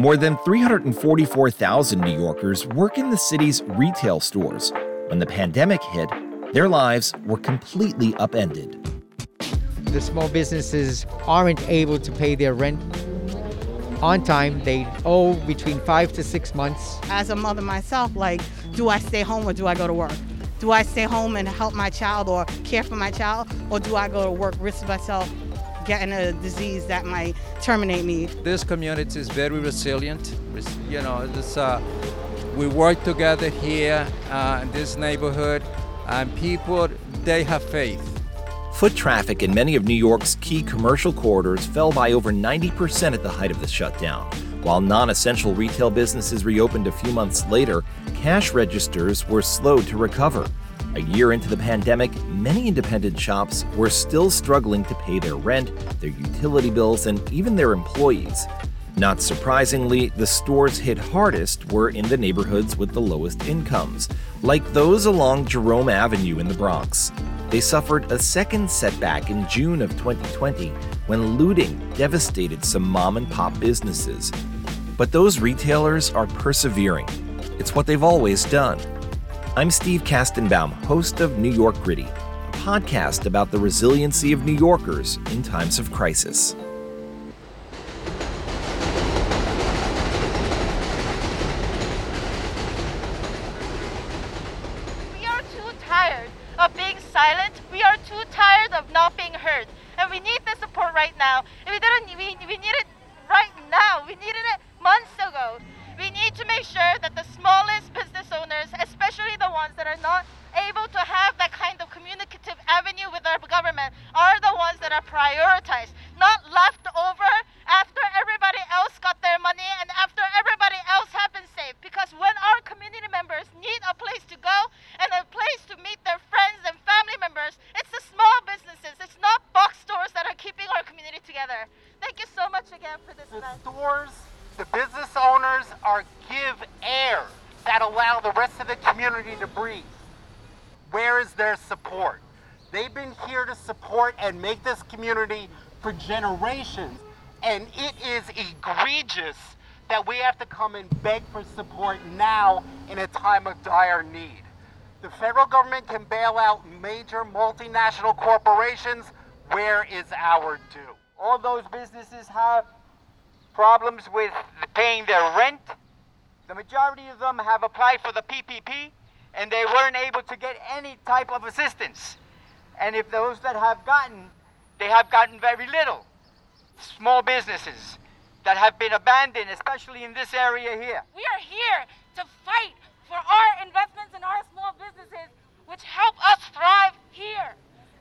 More than 344,000 New Yorkers work in the city's retail stores. When the pandemic hit, their lives were completely upended. The small businesses aren't able to pay their rent on time. They owe between five to six months. As a mother myself, like, do I stay home or do I go to work? Do I stay home and help my child or care for my child, or do I go to work, risk myself getting a disease that might terminate me? This community is very resilient. You know, this, uh, we work together here uh, in this neighborhood, and people they have faith. Foot traffic in many of New York's key commercial corridors fell by over 90% at the height of the shutdown. While non essential retail businesses reopened a few months later, cash registers were slow to recover. A year into the pandemic, many independent shops were still struggling to pay their rent, their utility bills, and even their employees. Not surprisingly, the stores hit hardest were in the neighborhoods with the lowest incomes, like those along Jerome Avenue in the Bronx. They suffered a second setback in June of 2020 when looting devastated some mom and pop businesses. But those retailers are persevering. It's what they've always done. I'm Steve Kastenbaum, host of New York Gritty, a podcast about the resiliency of New Yorkers in times of crisis. And after everybody else have been saved. Because when our community members need a place to go and a place to meet their friends and family members, it's the small businesses, it's not box stores that are keeping our community together. Thank you so much again for this event. The stores, the business owners are give air that allow the rest of the community for generations. And it is egregious that we have to come and beg for support now in a time of dire need. The federal government can bail out major multinational corporations. Where is our due? All those businesses have problems with paying their rent. The majority of them have applied for the PPP and they weren't able to get any type of assistance. And if those that have gotten, they have gotten very little. Small businesses that have been abandoned, especially in this area here. We are here to fight for our investments in our small businesses, which help us thrive here.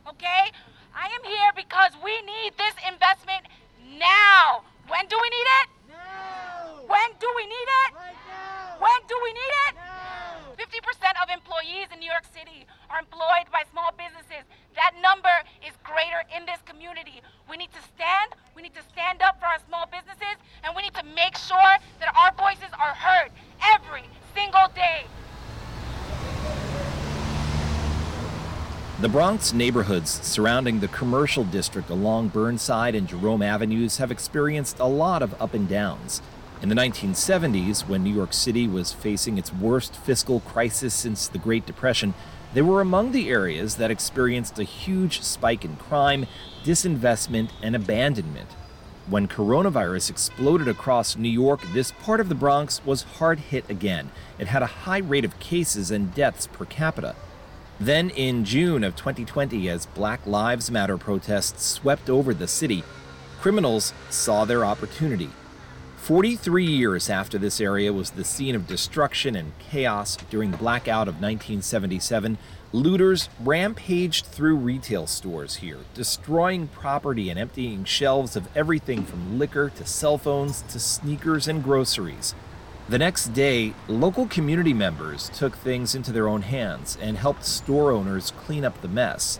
Okay? I am here because we need this investment now. When do we need it? Now. When do we need it? Right now. When do we need it? Now. 50% of employees in New York City are employed by small businesses. That number is greater in this community. We need to stand, we need to stand up for our small businesses, and we need to make sure that our voices are heard every single day. The Bronx neighborhoods surrounding the commercial district along Burnside and Jerome Avenues have experienced a lot of up and downs. In the 1970s, when New York City was facing its worst fiscal crisis since the Great Depression, they were among the areas that experienced a huge spike in crime, disinvestment, and abandonment. When coronavirus exploded across New York, this part of the Bronx was hard hit again. It had a high rate of cases and deaths per capita. Then, in June of 2020, as Black Lives Matter protests swept over the city, criminals saw their opportunity. 43 years after this area was the scene of destruction and chaos during the blackout of 1977, looters rampaged through retail stores here, destroying property and emptying shelves of everything from liquor to cell phones to sneakers and groceries. The next day, local community members took things into their own hands and helped store owners clean up the mess.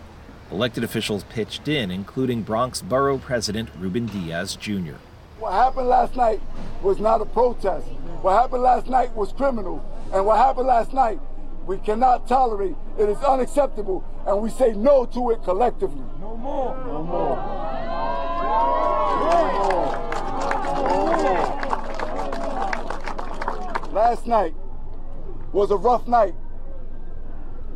Elected officials pitched in, including Bronx Borough President Ruben Diaz Jr. What happened last night was not a protest. What happened last night was criminal. And what happened last night, we cannot tolerate. It is unacceptable. And we say no to it collectively. No more. No more. No more. Last night was a rough night.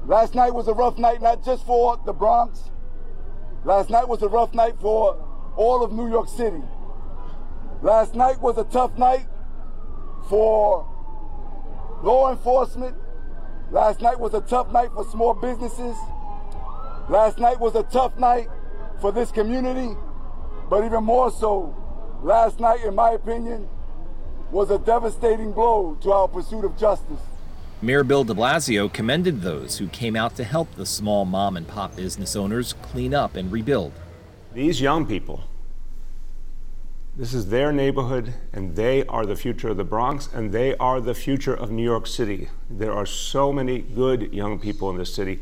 Last night was a rough night, not just for the Bronx. Last night was a rough night for all of New York City. Last night was a tough night for law enforcement. Last night was a tough night for small businesses. Last night was a tough night for this community. But even more so, last night, in my opinion, was a devastating blow to our pursuit of justice. Mayor Bill de Blasio commended those who came out to help the small mom and pop business owners clean up and rebuild. These young people, this is their neighborhood, and they are the future of the Bronx, and they are the future of New York City. There are so many good young people in this city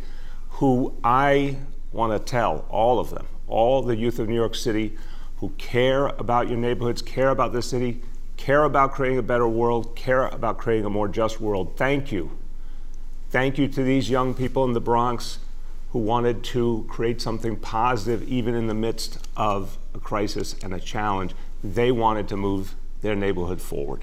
who I want to tell, all of them, all the youth of New York City who care about your neighborhoods, care about this city, care about creating a better world, care about creating a more just world. Thank you. Thank you to these young people in the Bronx who wanted to create something positive even in the midst of a crisis and a challenge. They wanted to move their neighborhood forward.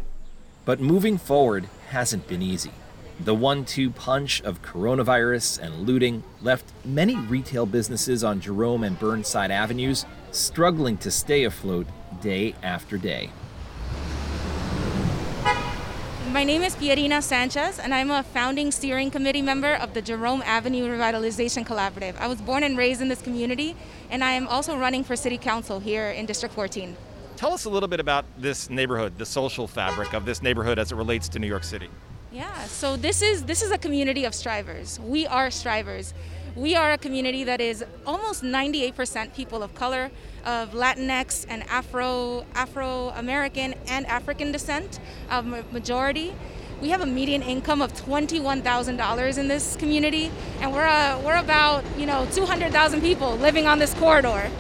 But moving forward hasn't been easy. The one two punch of coronavirus and looting left many retail businesses on Jerome and Burnside Avenues struggling to stay afloat day after day. My name is Pierina Sanchez, and I'm a founding steering committee member of the Jerome Avenue Revitalization Collaborative. I was born and raised in this community, and I am also running for city council here in District 14. Tell us a little bit about this neighborhood, the social fabric of this neighborhood as it relates to New York City. Yeah, so this is this is a community of strivers. We are strivers. We are a community that is almost 98% people of color, of Latinx and Afro Afro American and African descent, of majority. We have a median income of $21,000 in this community, and we're uh, we're about you know 200,000 people living on this corridor.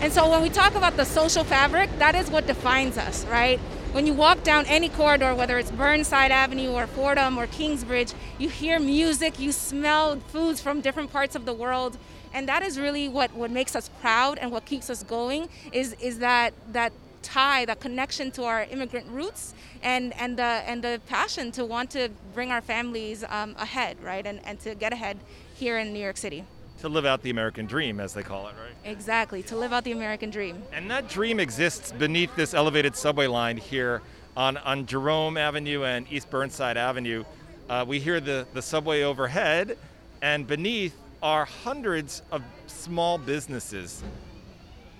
And so when we talk about the social fabric, that is what defines us, right? When you walk down any corridor, whether it's Burnside Avenue or Fordham or Kingsbridge, you hear music, you smell foods from different parts of the world. And that is really what, what makes us proud and what keeps us going is, is that, that tie, that connection to our immigrant roots and, and, the, and the passion to want to bring our families um, ahead, right? And, and to get ahead here in New York City to live out the American dream, as they call it, right? Exactly, to live out the American dream. And that dream exists beneath this elevated subway line here on, on Jerome Avenue and East Burnside Avenue. Uh, we hear the, the subway overhead, and beneath are hundreds of small businesses.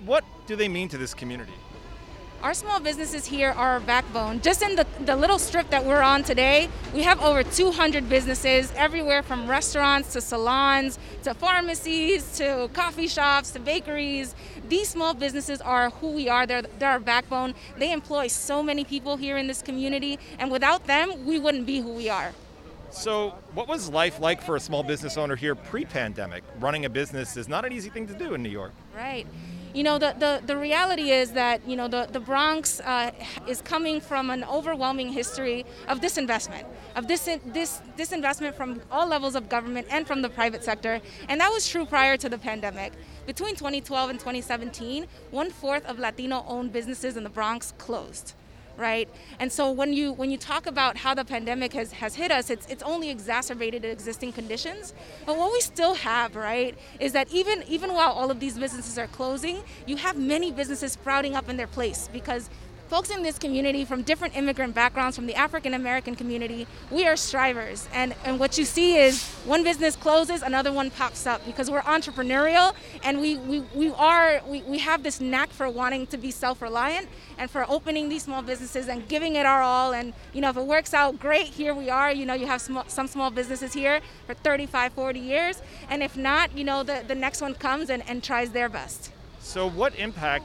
What do they mean to this community? Our small businesses here are our backbone. Just in the, the little strip that we're on today, we have over 200 businesses, everywhere from restaurants to salons to pharmacies to coffee shops to bakeries. These small businesses are who we are, they're, they're our backbone. They employ so many people here in this community, and without them, we wouldn't be who we are. So, what was life like for a small business owner here pre pandemic? Running a business is not an easy thing to do in New York. Right you know, the, the, the reality is that, you know, the, the Bronx uh, is coming from an overwhelming history of disinvestment, of this, this, disinvestment from all levels of government and from the private sector. And that was true prior to the pandemic. Between 2012 and 2017, one fourth of Latino owned businesses in the Bronx closed right? And so when you when you talk about how the pandemic has, has hit us, it's it's only exacerbated existing conditions. But what we still have, right, is that even even while all of these businesses are closing, you have many businesses sprouting up in their place because folks in this community from different immigrant backgrounds, from the African American community, we are strivers. And, and what you see is one business closes, another one pops up because we're entrepreneurial and we, we, we are, we, we have this knack for wanting to be self-reliant and for opening these small businesses and giving it our all. And, you know, if it works out, great, here we are. You know, you have small, some small businesses here for 35, 40 years. And if not, you know, the, the next one comes and, and tries their best. So what impact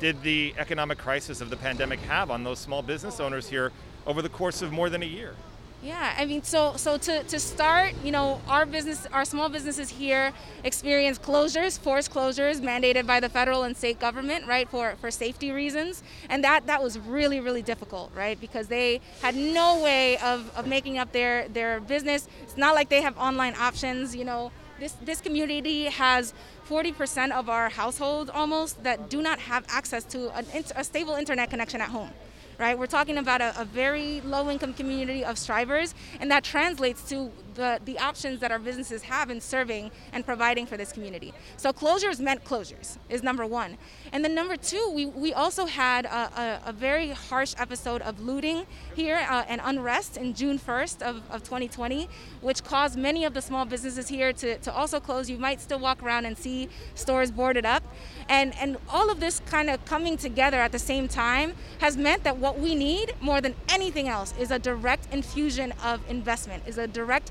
did the economic crisis of the pandemic have on those small business owners here over the course of more than a year? Yeah, I mean, so so to, to start, you know, our business, our small businesses here experience closures, forced closures mandated by the federal and state government, right, for, for safety reasons, and that that was really really difficult, right, because they had no way of, of making up their their business. It's not like they have online options, you know. This this community has 40% of our households almost that do not have access to an, a stable internet connection at home right? We're talking about a, a very low income community of strivers, and that translates to the, the options that our businesses have in serving and providing for this community. So closures meant closures is number one. And then number two, we, we also had a, a, a very harsh episode of looting here uh, and unrest in June 1st of, of 2020, which caused many of the small businesses here to, to also close. You might still walk around and see stores boarded up. And, and all of this kind of coming together at the same time has meant that what we need more than anything else is a direct infusion of investment, is a direct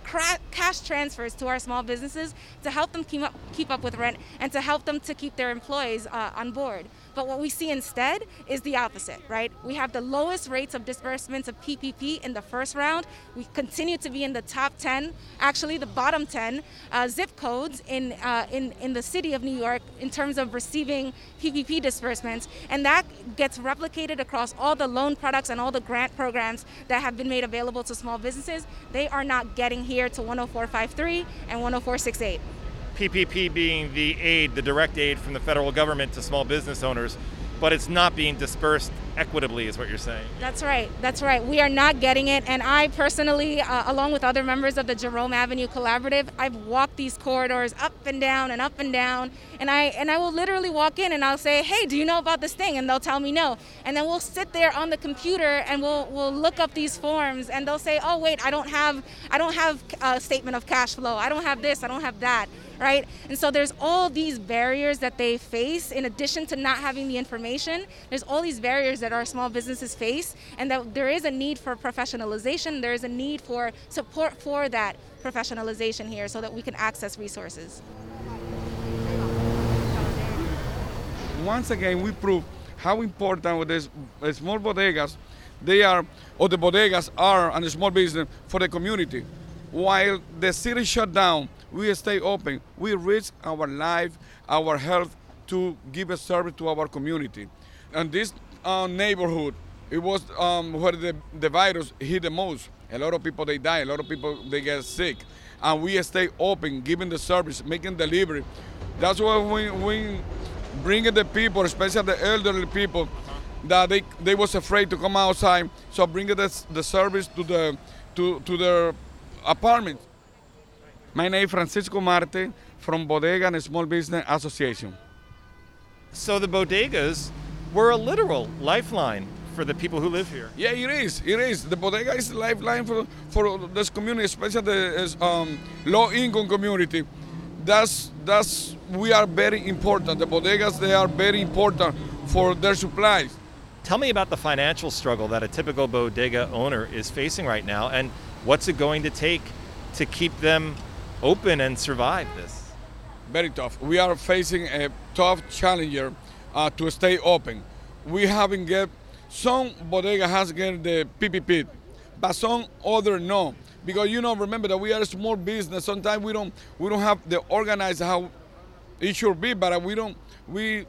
cash transfers to our small businesses to help them keep up, keep up with rent and to help them to keep their employees uh, on board. But what we see instead is the opposite, right? We have the lowest rates of disbursements of PPP in the first round. We continue to be in the top 10, actually the bottom 10 uh, zip codes in, uh, in, in the city of New York in terms of receiving PPP disbursements. And that gets replicated across all the loan products and all the grant programs that have been made available to small businesses. They are not getting here to 10453 and 10468. PPP being the aid, the direct aid from the federal government to small business owners, but it's not being dispersed equitably, is what you're saying. That's right. That's right. We are not getting it. And I personally, uh, along with other members of the Jerome Avenue Collaborative, I've walked these corridors up and down and up and down. And I and I will literally walk in and I'll say, "Hey, do you know about this thing?" And they'll tell me no. And then we'll sit there on the computer and we'll we'll look up these forms and they'll say, "Oh, wait, I don't have I don't have a statement of cash flow. I don't have this. I don't have that." Right? And so there's all these barriers that they face in addition to not having the information. There's all these barriers that our small businesses face and that there is a need for professionalization. There is a need for support for that professionalization here so that we can access resources. Once again, we prove how important these small bodegas they are, or the bodegas are, and the small business for the community. While the city shut down, we stay open. We risk our life, our health to give a service to our community. And this uh, neighborhood, it was um, where the, the virus hit the most. A lot of people they die, a lot of people they get sick, and we stay open, giving the service, making delivery. That's why we we bring the people, especially the elderly people, that they they was afraid to come outside. So bring the, the service to the to to their apartment. My name is Francisco Marte from Bodega and Small Business Association. So the bodegas were a literal lifeline for the people who live here. Yeah, it is. It is. The bodega is a lifeline for, for this community, especially the um, low-income community. That's that's we are very important. The bodegas they are very important for their supplies. Tell me about the financial struggle that a typical bodega owner is facing right now, and what's it going to take to keep them open and survive this? Very tough. We are facing a tough challenger uh, to stay open. We haven't get some bodega has get the PPP, but some other no. Because you know, remember that we are a small business. Sometimes we don't we don't have the organized how it should be, but we don't we.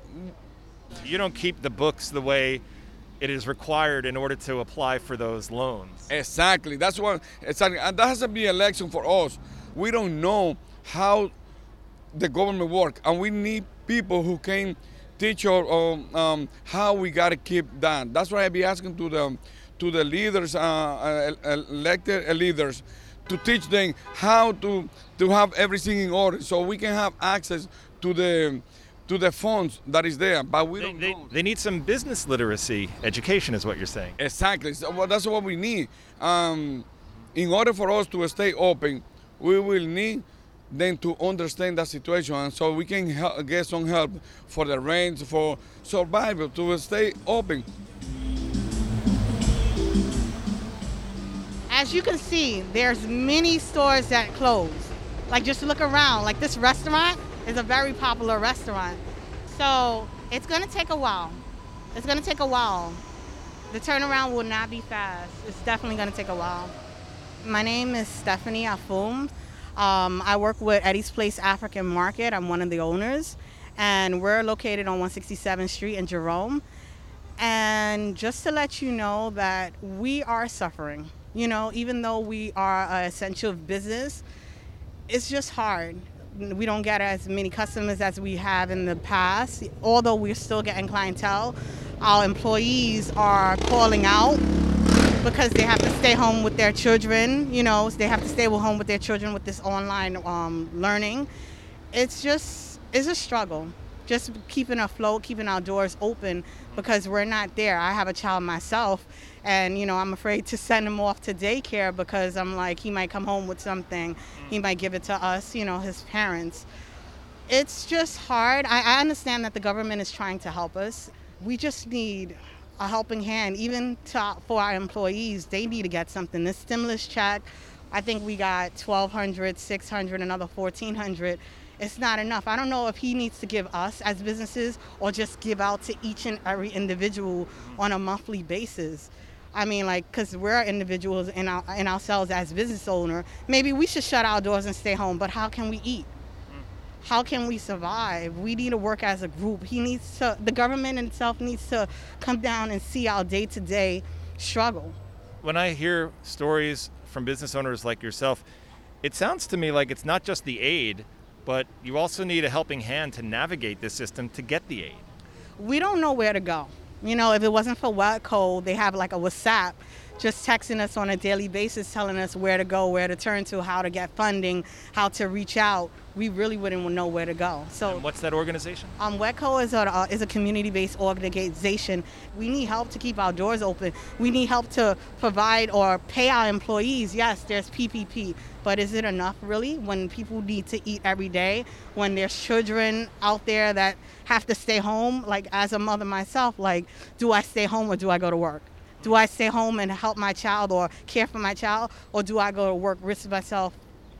You don't keep the books the way it is required in order to apply for those loans. Exactly. That's what exactly, and that has to be a lesson for us. We don't know how the government work, and we need people who can teach or um, um, how we got to keep that. That's why I be asking to the to the leaders, uh, uh, elected leaders, to teach them how to to have everything in order, so we can have access to the to the funds that is there. But we they, don't they, know. They need some business literacy education, is what you're saying. Exactly. So, well, that's what we need. Um, in order for us to stay open, we will need them to understand the situation and so we can help, get some help for the rent, for survival, to stay open. As you can see, there's many stores that close. Like just look around, like this restaurant is a very popular restaurant. So it's gonna take a while. It's gonna take a while. The turnaround will not be fast. It's definitely gonna take a while. My name is Stephanie Afum. Um, I work with Eddie's Place African Market. I'm one of the owners, and we're located on 167th Street in Jerome. And just to let you know that we are suffering. You know, even though we are an essential business, it's just hard. We don't get as many customers as we have in the past, although we're still getting clientele. our employees are calling out because they have to stay home with their children. You know, they have to stay home with their children with this online um, learning. It's just it's a struggle. Just keeping afloat, keeping our doors open because we're not there. I have a child myself, and you know I'm afraid to send him off to daycare because I'm like he might come home with something, he might give it to us, you know, his parents. It's just hard. I, I understand that the government is trying to help us. We just need a helping hand, even to, for our employees. They need to get something. This stimulus check, I think we got 1,200, 600, another 1,400. It's not enough. I don't know if he needs to give us as businesses or just give out to each and every individual on a monthly basis. I mean, like, because we're individuals in, our, in ourselves as business owner, maybe we should shut our doors and stay home, but how can we eat? How can we survive? We need to work as a group. He needs to, the government itself needs to come down and see our day to day struggle. When I hear stories from business owners like yourself, it sounds to me like it's not just the aid, but you also need a helping hand to navigate this system to get the aid. We don't know where to go. You know, if it wasn't for WHEDco, they have like a WhatsApp just texting us on a daily basis, telling us where to go, where to turn to, how to get funding, how to reach out. We really wouldn't know where to go. So, and what's that organization? Um, WHEDco is a uh, is a community-based organization. We need help to keep our doors open. We need help to provide or pay our employees. Yes, there's PPP, but is it enough really when people need to eat every day? When there's children out there that have to stay home? Like as a mother myself, like do I stay home or do I go to work? Do I stay home and help my child or care for my child, or do I go to work, risk myself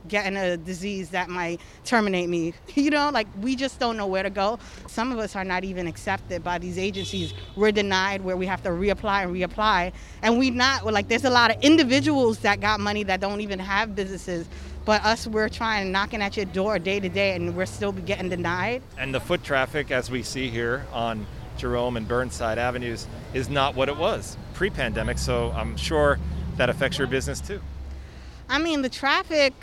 getting a disease that might terminate me? You know, like we just don't know where to go. Some of us are not even accepted by these agencies. We're denied where we have to reapply and reapply, and we not like. There's a lot of individuals that got money that don't even have businesses. But us, we're trying knocking at your door day to day, and we're still getting denied. And the foot traffic, as we see here on Jerome and Burnside Avenues, is not what it was pre pandemic. So I'm sure that affects your business too. I mean, the traffic.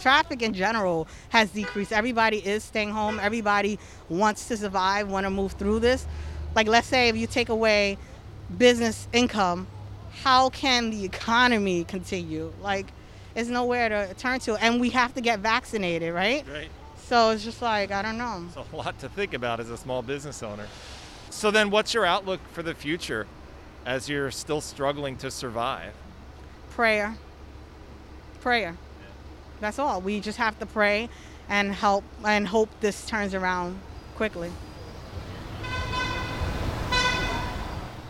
Traffic in general has decreased. Everybody is staying home. Everybody wants to survive, want to move through this. Like, let's say if you take away business income, how can the economy continue? Like, there's nowhere to turn to. And we have to get vaccinated, right? Right. So it's just like, I don't know. It's a lot to think about as a small business owner. So then, what's your outlook for the future as you're still struggling to survive? Prayer. Prayer. That's all. We just have to pray and help and hope this turns around quickly.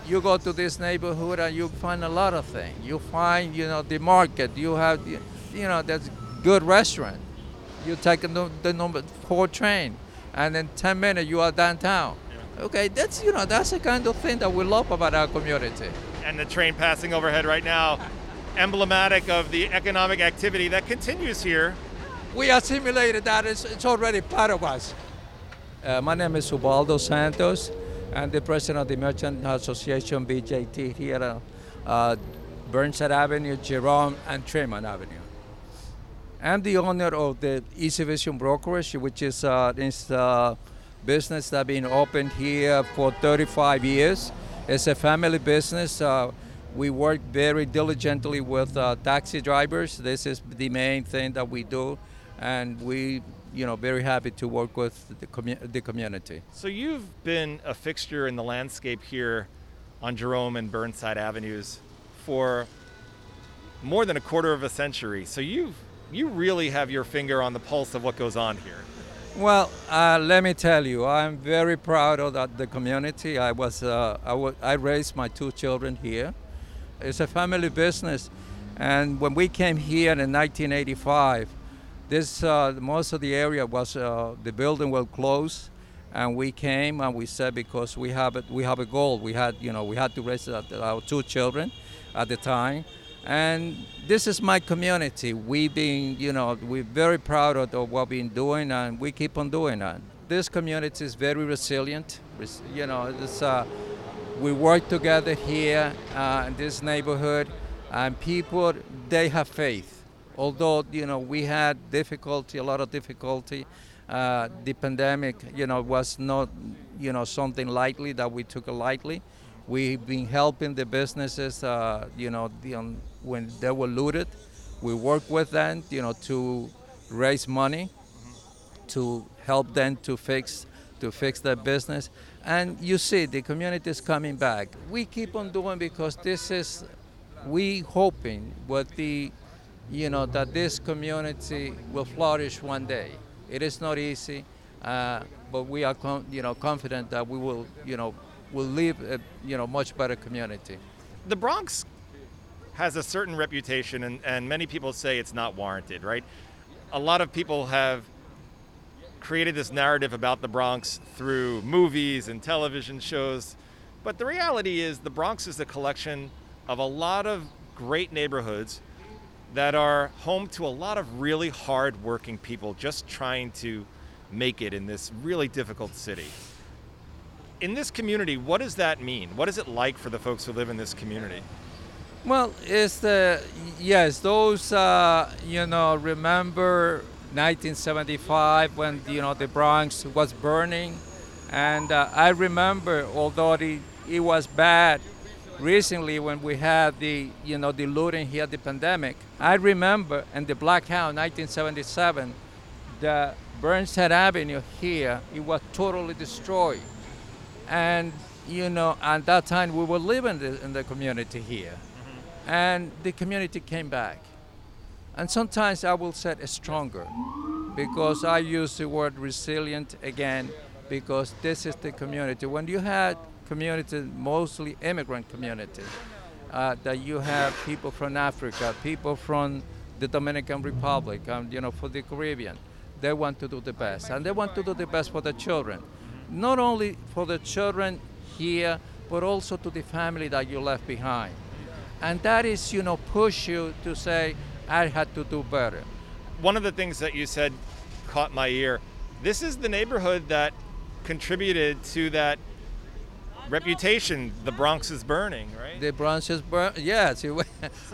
You go to this neighborhood and you find a lot of things. You find, you know, the market. You have, you know, there's good restaurant. You take the, the number four train, and in 10 minutes you are downtown. Okay, that's you know that's the kind of thing that we love about our community. And the train passing overhead right now, emblematic of the economic activity that continues here. We assimilated that; it's, it's already part of us. Uh, my name is Ubaldo Santos. I'm the president of the Merchant Association BJT here at uh, Burnside Avenue, Jerome, and Tremont Avenue. I'm the owner of the Easy Vision Brokerage, which is, uh, uh, business that's been opened here for 35 years. It's a family business. Uh, we work very diligently with uh, taxi drivers. This is the main thing that we do, and we, you know, very happy to work with the, commu- the community. So you've been a fixture in the landscape here on Jerome and Burnside Avenues for more than a quarter of a century. So you you really have your finger on the pulse of what goes on here. Well, uh, let me tell you, I'm very proud of that, the community. I was, uh, I, w- I raised my two children here. It's a family business, and when we came here in 1985, this uh, most of the area was uh, the building was closed, and we came and we said because we have a, we have a goal. We had you know we had to raise our two children at the time, and this is my community. We've been, you know, we're very proud of what we've been doing, and we keep on doing that. This community is very resilient. You know, this, uh, we work together here uh, in this neighborhood, and people they have faith. Although you know we had difficulty, a lot of difficulty. Uh, the pandemic, you know, was not, you know, something lightly that we took lightly We've been helping the businesses, uh, you know, the, um, when they were looted. We work with them, you know, to raise money, to help them to fix to fix their business. And you see, the community is coming back. We keep on doing because this is, we hoping with the, you know, that this community will flourish one day. It is not easy, uh, but we are, com- you know, confident that we will, you know, will live a, you know, much better community. The Bronx has a certain reputation, and, and many people say it's not warranted, right? A lot of people have created this narrative about the Bronx through movies and television shows. But the reality is, the Bronx is a collection of a lot of great neighborhoods that are home to a lot of really hard working people just trying to make it in this really difficult city. In this community, what does that mean? What is it like for the folks who live in this community? Well, it's the yes, those uh, you know remember 1975 when you know the Bronx was burning, and uh, I remember although it, it was bad recently when we had the you know the looting here, the pandemic. I remember in the blackout 1977, the Burnside Avenue here it was totally destroyed, and you know at that time we were living in the community here, and the community came back and sometimes I will say stronger because I use the word resilient again because this is the community. When you had community, mostly immigrant community, uh, that you have people from Africa, people from the Dominican Republic, and you know, for the Caribbean, they want to do the best, and they want to do the best for the children, not only for the children here, but also to the family that you left behind, and that is, you know, push you to say, I had to do better. One of the things that you said caught my ear. This is the neighborhood that contributed to that reputation. The Bronx is burning, right? The Bronx is burning. Yes. so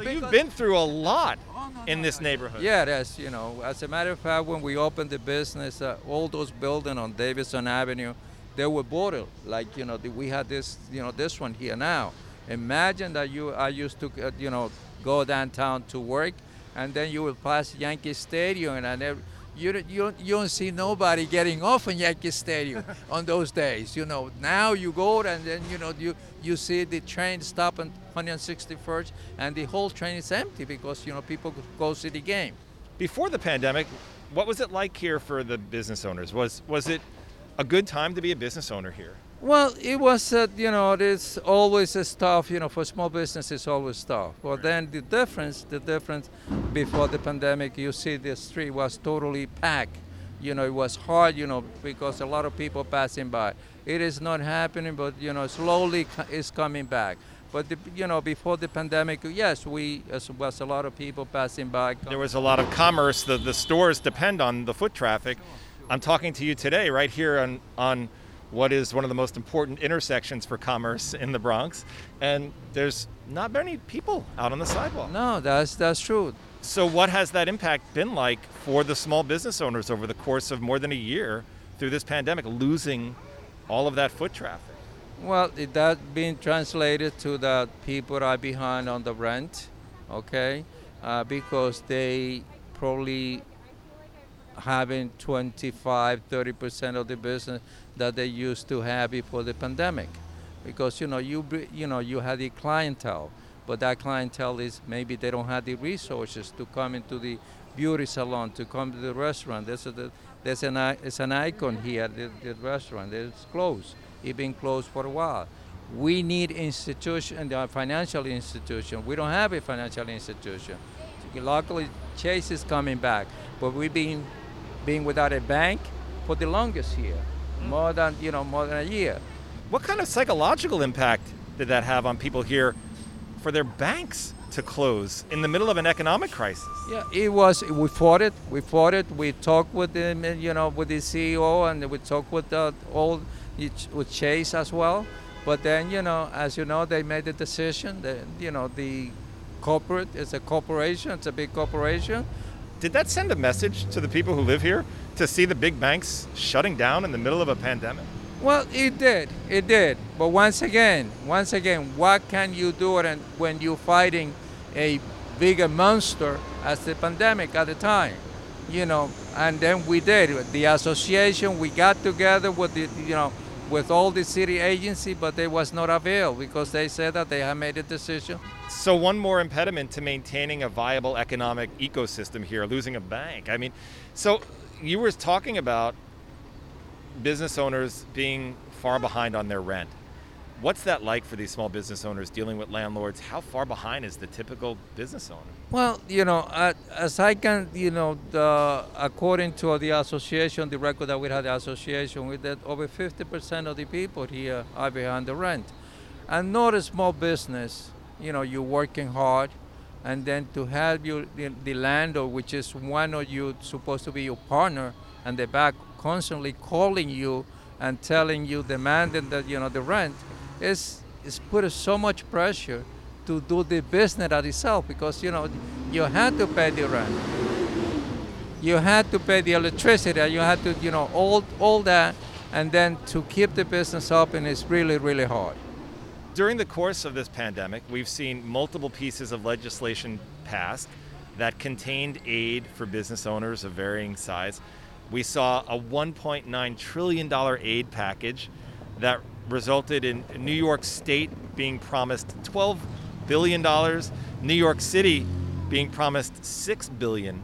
you've been through a lot in this neighborhood. Yeah, yes. You know, as a matter of fact, when we opened the business, uh, all those buildings on Davidson Avenue, they were boarded. Like you know, we had this, you know, this one here now. Imagine that you, I used to, uh, you know, go downtown to work and then you will pass Yankee Stadium, and you, you, you don't see nobody getting off in Yankee Stadium on those days. You know, now you go and then you know you you see the train stop on 161st, and the whole train is empty because you know people go see the game. Before the pandemic, what was it like here for the business owners? Was was it a good time to be a business owner here? Well, it was, uh, you know, it's always a tough, you know, for small business, it's always tough. But then the difference, the difference before the pandemic, you see the street was totally packed. You know, it was hard, you know, because a lot of people passing by. It is not happening, but, you know, slowly it's coming back. But, the, you know, before the pandemic, yes, we, as was a lot of people passing by. There was a lot of commerce. The, the stores depend on the foot traffic. I'm talking to you today right here on, on what is one of the most important intersections for commerce in the Bronx, and there's not many people out on the sidewalk. No, that's that's true. So, what has that impact been like for the small business owners over the course of more than a year through this pandemic, losing all of that foot traffic? Well, it, that being translated to that people are behind on the rent, okay, uh, because they probably having 25, 30 percent of the business that they used to have before the pandemic, because you know you you know you had the clientele, but that clientele is maybe they don't have the resources to come into the beauty salon, to come to the restaurant. There's a, there's an it's an icon here, the, the restaurant. It's closed. It's been closed for a while. We need institution, the uh, financial institution. We don't have a financial institution. Luckily, Chase is coming back, but we've been being without a bank for the longest here, more than you know, more than a year. What kind of psychological impact did that have on people here for their banks to close in the middle of an economic crisis? Yeah, it was. We fought it. We fought it. We talked with the, you know, with the CEO, and we talked with the all, with Chase as well. But then, you know, as you know, they made the decision. That, you know, the corporate is a corporation. It's a big corporation did that send a message to the people who live here to see the big banks shutting down in the middle of a pandemic? Well, it did. It did. But once again, once again, what can you do when you're fighting a bigger monster as the pandemic at the time? You know, and then we did. The association, we got together with the, you know, with all the city agency, but they was not avail because they said that they had made a decision. So one more impediment to maintaining a viable economic ecosystem here, losing a bank. I mean, so you were talking about business owners being far behind on their rent. What's that like for these small business owners dealing with landlords? How far behind is the typical business owner? Well, you know, as I can, you know, the, according to the association, the record that we had the association with that over 50% of the people here are behind the rent. And not a small business, you know, you're working hard, and then to have you, the, the landlord, which is one of you supposed to be your partner, and they back constantly calling you and telling you, demanding that, you know, the rent, is is put so much pressure to do the business at itself because you know you had to pay the rent. You had to pay the electricity. You had to you know all all that. And then to keep the business open is really really hard. During the course of this pandemic we've seen multiple pieces of legislation passed that contained aid for business owners of varying size. We saw a 1.9 trillion dollar aid package that resulted in New York State being promised $12 billion, New York City being promised $6 billion.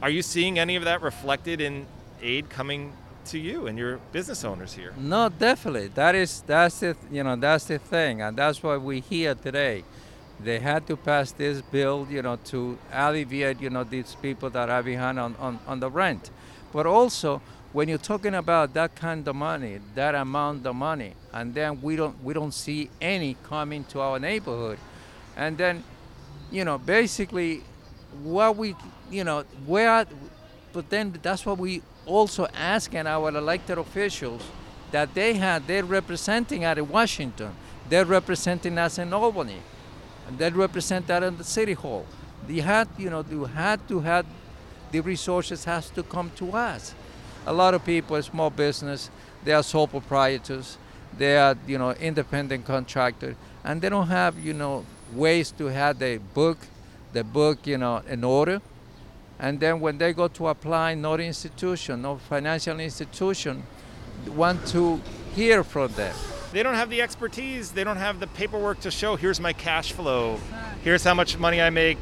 Are you seeing any of that reflected in aid coming to you and your business owners here? No, definitely. That is that's the you know that's the thing, and that's why we're here today. They had to pass this bill, you know, to alleviate you know these people that are behind on, on, on the rent, but also when you're talking about that kind of money, that amount of money, and then we don't we don't see any coming to our neighborhood, and then, you know, basically, what we, you know, where, but then that's what we also asking our elected officials that they had they're representing at Washington, they're representing us in Albany, and they represent that in the city hall. They had, you know, you had to have the resources has to come to us a lot of people, small business, they are sole proprietors, they are, you know, independent contractors, and they don't have, you know, ways to have the book, the book, you know, in order. And then when they go to apply, no institution, no financial institution want to hear from them. They don't have the expertise. They don't have the paperwork to show here's my cash flow, here's how much money I make,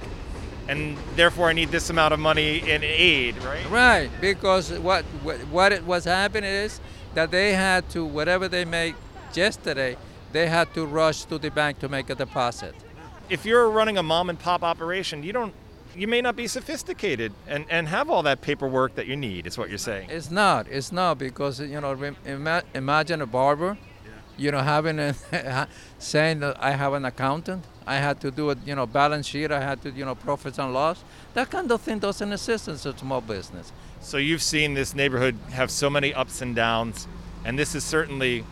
and therefore I need this amount of money in aid, right? Right, because what what it was happening is that they had to whatever they made yesterday, they had to rush to the bank to make a deposit. If you're running a mom and pop operation, you don't you may not be sophisticated and, and have all that paperwork that you need is what you're saying it's not it's not because you know imagine a barber you know having a saying that i have an accountant I had to do a you know balance sheet. I had to you know profits and loss. That kind of thing doesn't exist in a small business. So you've seen this neighborhood have so many ups and downs, and this is certainly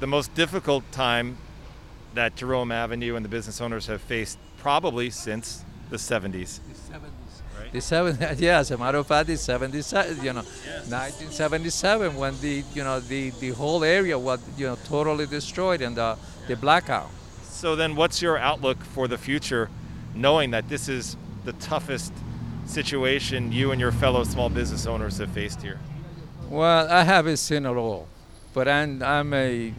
the most difficult time that Jerome Avenue and the business owners have faced probably since the 70s. The 70s. Right? The 70s, yeah, as a matter of fact, the 70s, uh, you know, yes. 1977 when the, you know, the, the whole area was, you know, totally destroyed and the, the blackout. So then, what's your outlook for the future, knowing that this is the toughest situation you and your fellow small business owners have faced here? Well, I haven't seen it all, but I'm, I'm a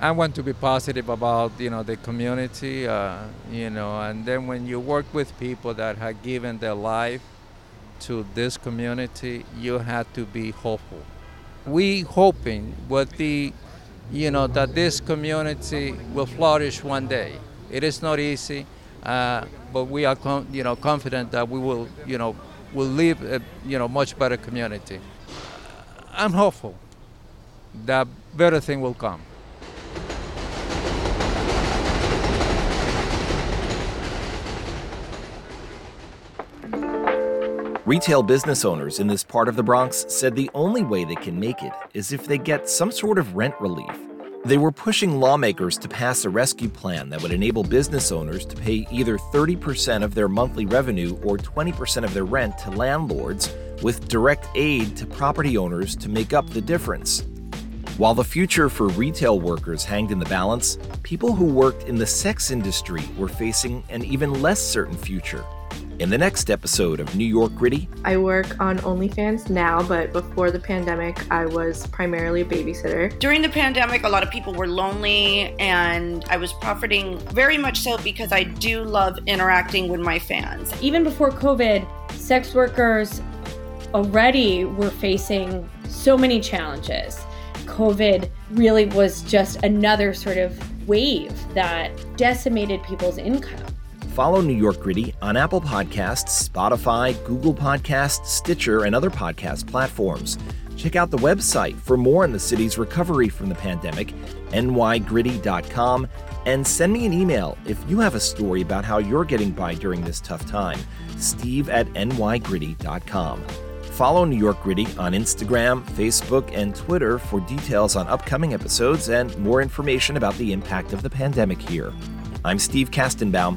I want to be positive about you know the community, uh, you know, and then when you work with people that have given their life to this community, you have to be hopeful. We hoping with the you know, that this community will flourish one day. It is not easy, uh, but we are, you know, confident that we will, you know, will live a, you know, much better community. I'm hopeful that better thing will come. Retail business owners in this part of the Bronx said the only way they can make it is if they get some sort of rent relief. They were pushing lawmakers to pass a rescue plan that would enable business owners to pay either 30% of their monthly revenue or 20% of their rent to landlords with direct aid to property owners to make up the difference. While the future for retail workers hanged in the balance, people who worked in the sex industry were facing an even less certain future. In the next episode of New York Gritty, I work on OnlyFans now, but before the pandemic, I was primarily a babysitter. During the pandemic, a lot of people were lonely, and I was profiting very much so because I do love interacting with my fans. Even before COVID, sex workers already were facing so many challenges. COVID really was just another sort of wave that decimated people's income. Follow New York Gritty on Apple Podcasts, Spotify, Google Podcasts, Stitcher, and other podcast platforms. Check out the website for more on the city's recovery from the pandemic, nygritty.com, and send me an email if you have a story about how you're getting by during this tough time. Steve at nygritty.com. Follow New York Gritty on Instagram, Facebook, and Twitter for details on upcoming episodes and more information about the impact of the pandemic here. I'm Steve Kastenbaum.